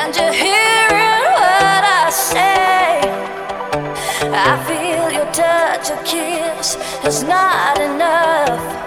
and you're hearing what I say. I feel your touch, your kiss is not enough.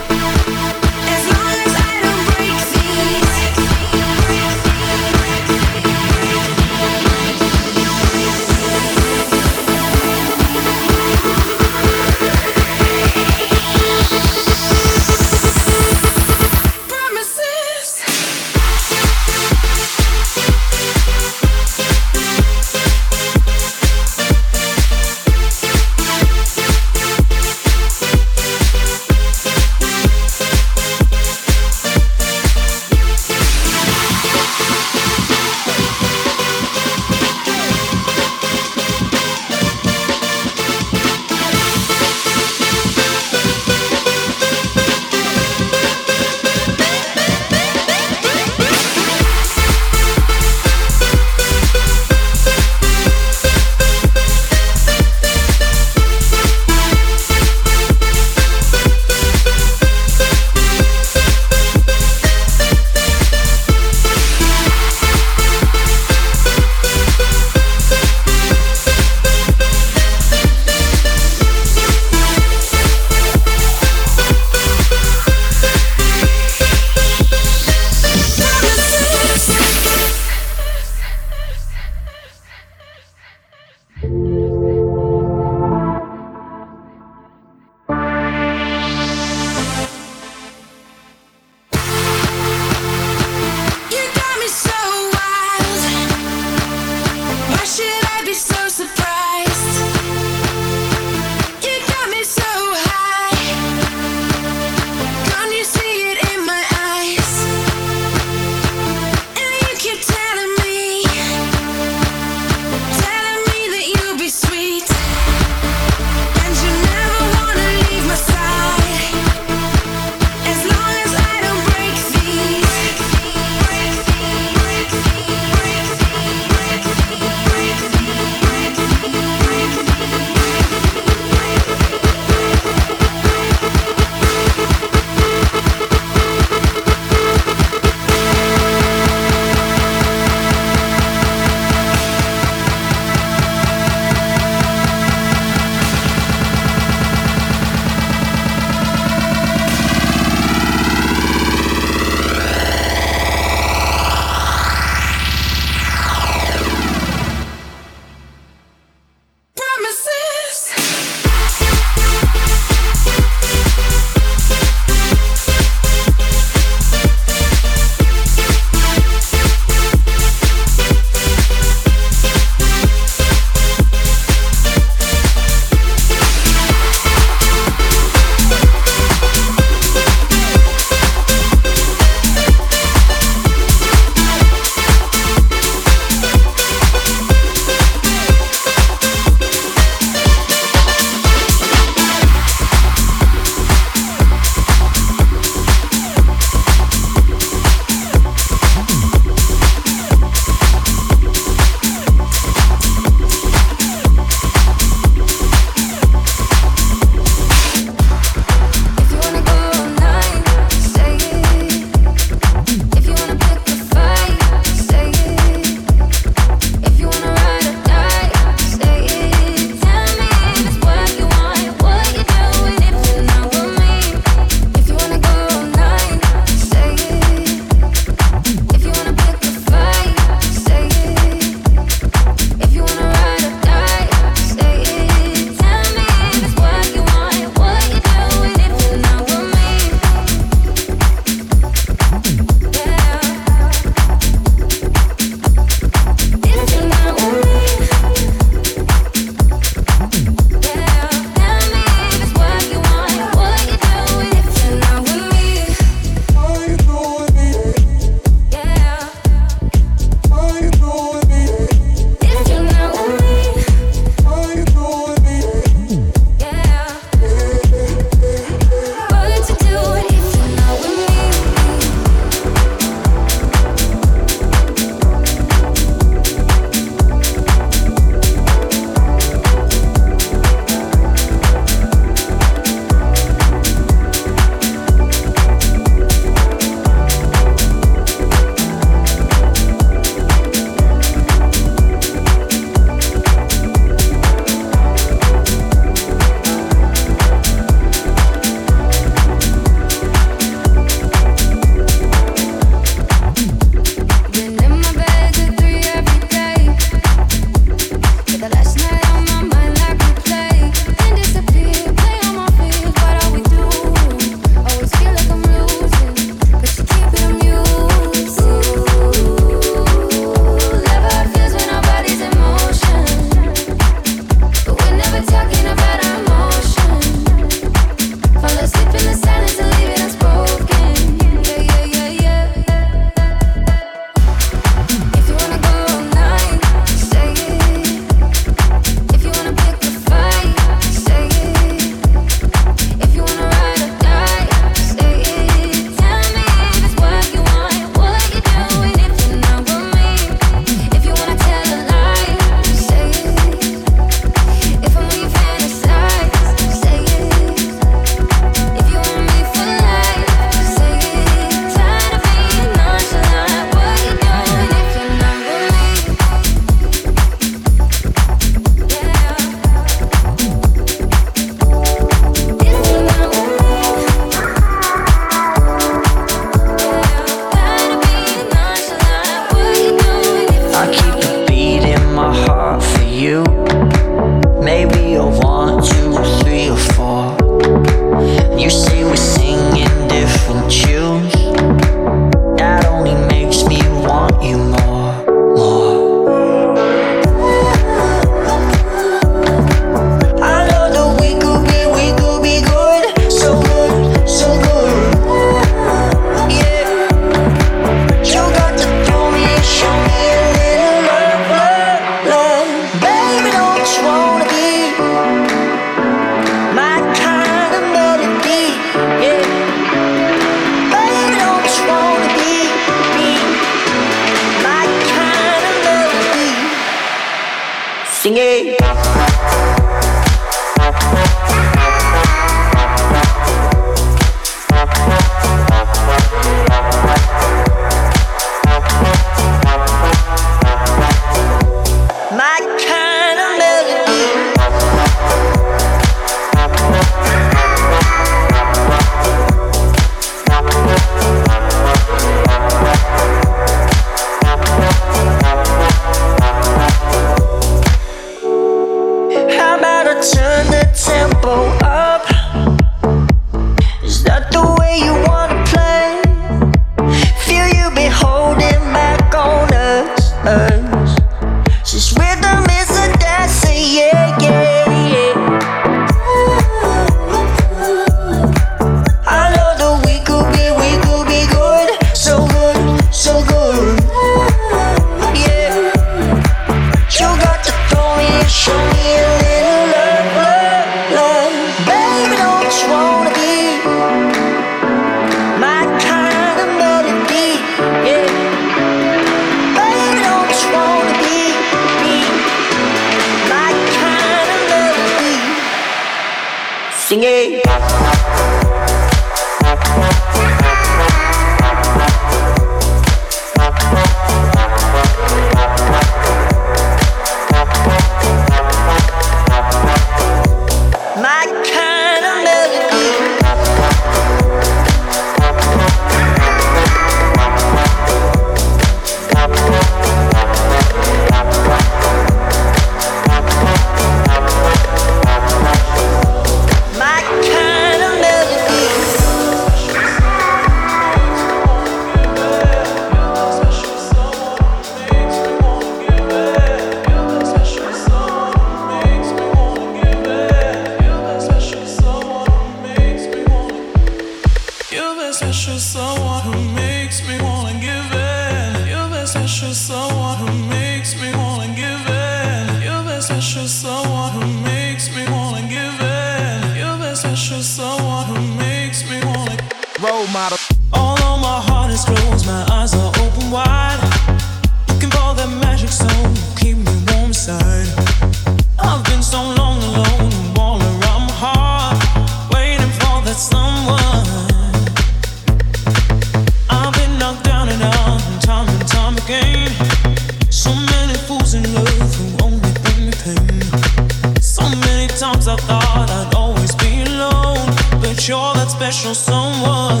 times I thought I'd always be alone, but you're that special someone,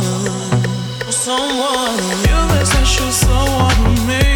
someone. You're that special someone to me.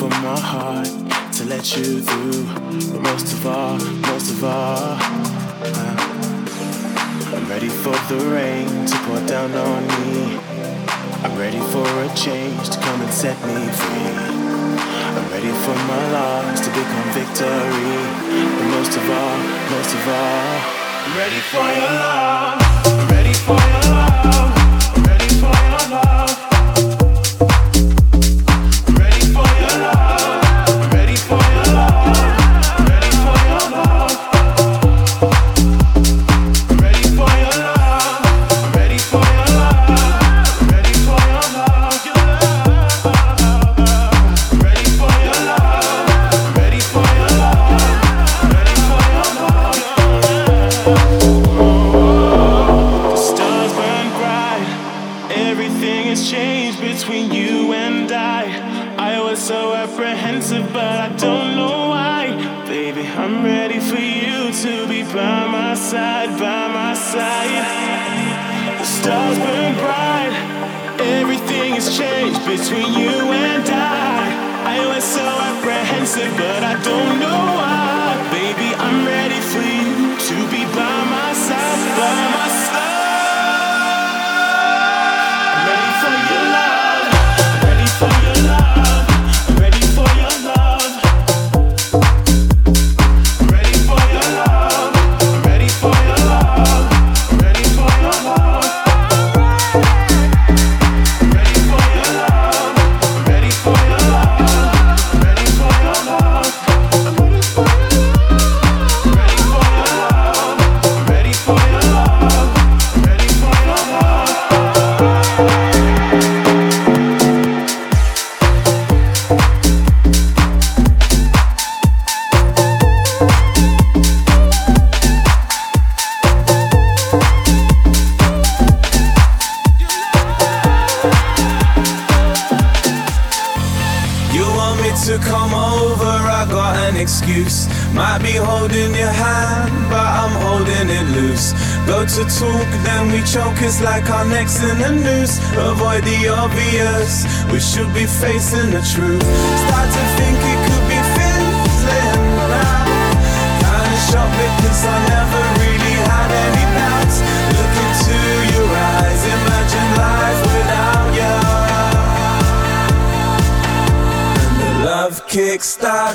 For my heart to let you through. But most of all, most of all, uh, I'm ready for the rain to pour down on me. I'm ready for a change to come and set me free. I'm ready for my loss to become victory. But most of all, most of all, I'm ready for your love. I'm ready for your love. But I don't know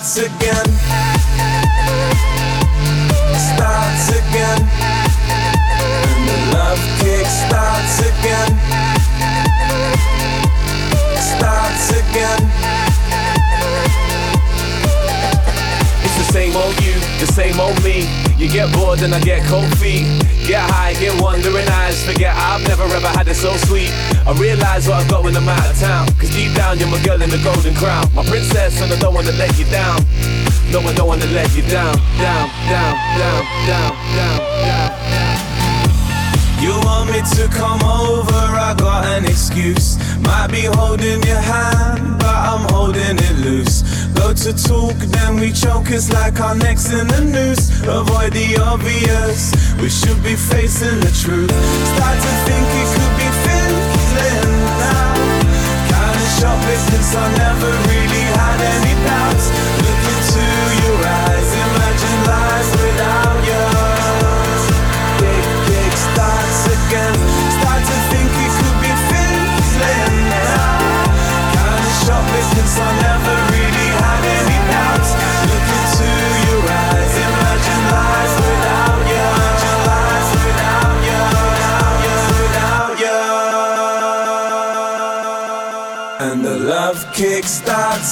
starts again. You get bored and I get cold feet. Get high, get wandering eyes. Forget I've never ever had it so sweet. I realize what I've got when I'm out of town. Cause deep down you're my girl in the golden crown. My princess and I don't wanna let you down. No, I don't wanna let you down. Down, down, down, down, down, down. down. You want me to come over, I got an excuse. Might be holding your hand, but I'm holding it loose. Go to talk, then we choke, it's like our necks in a noose. Avoid the obvious, we should be facing the truth. Start to think it could be fizzling now. Kinda shocked because I never really had any doubts.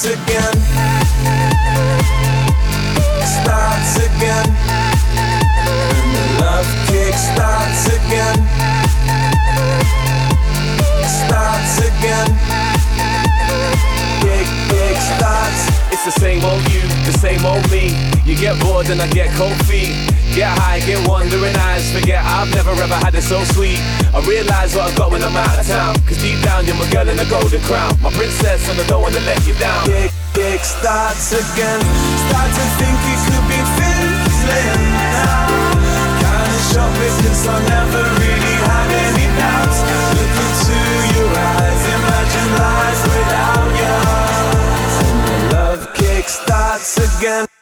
Again. more than I get cold feet. Get high, get wandering eyes. Forget I've never ever had it so sweet. I realize what I've got when I'm out of town. Cause deep down, you're my girl in a golden crown. My princess, and I don't wanna let you down. Dick, dick starts again. Start to think you could be feeling now. Kinda shop because I never really had any doubts. Look into your eyes, imagine lies without you. Love kick starts again.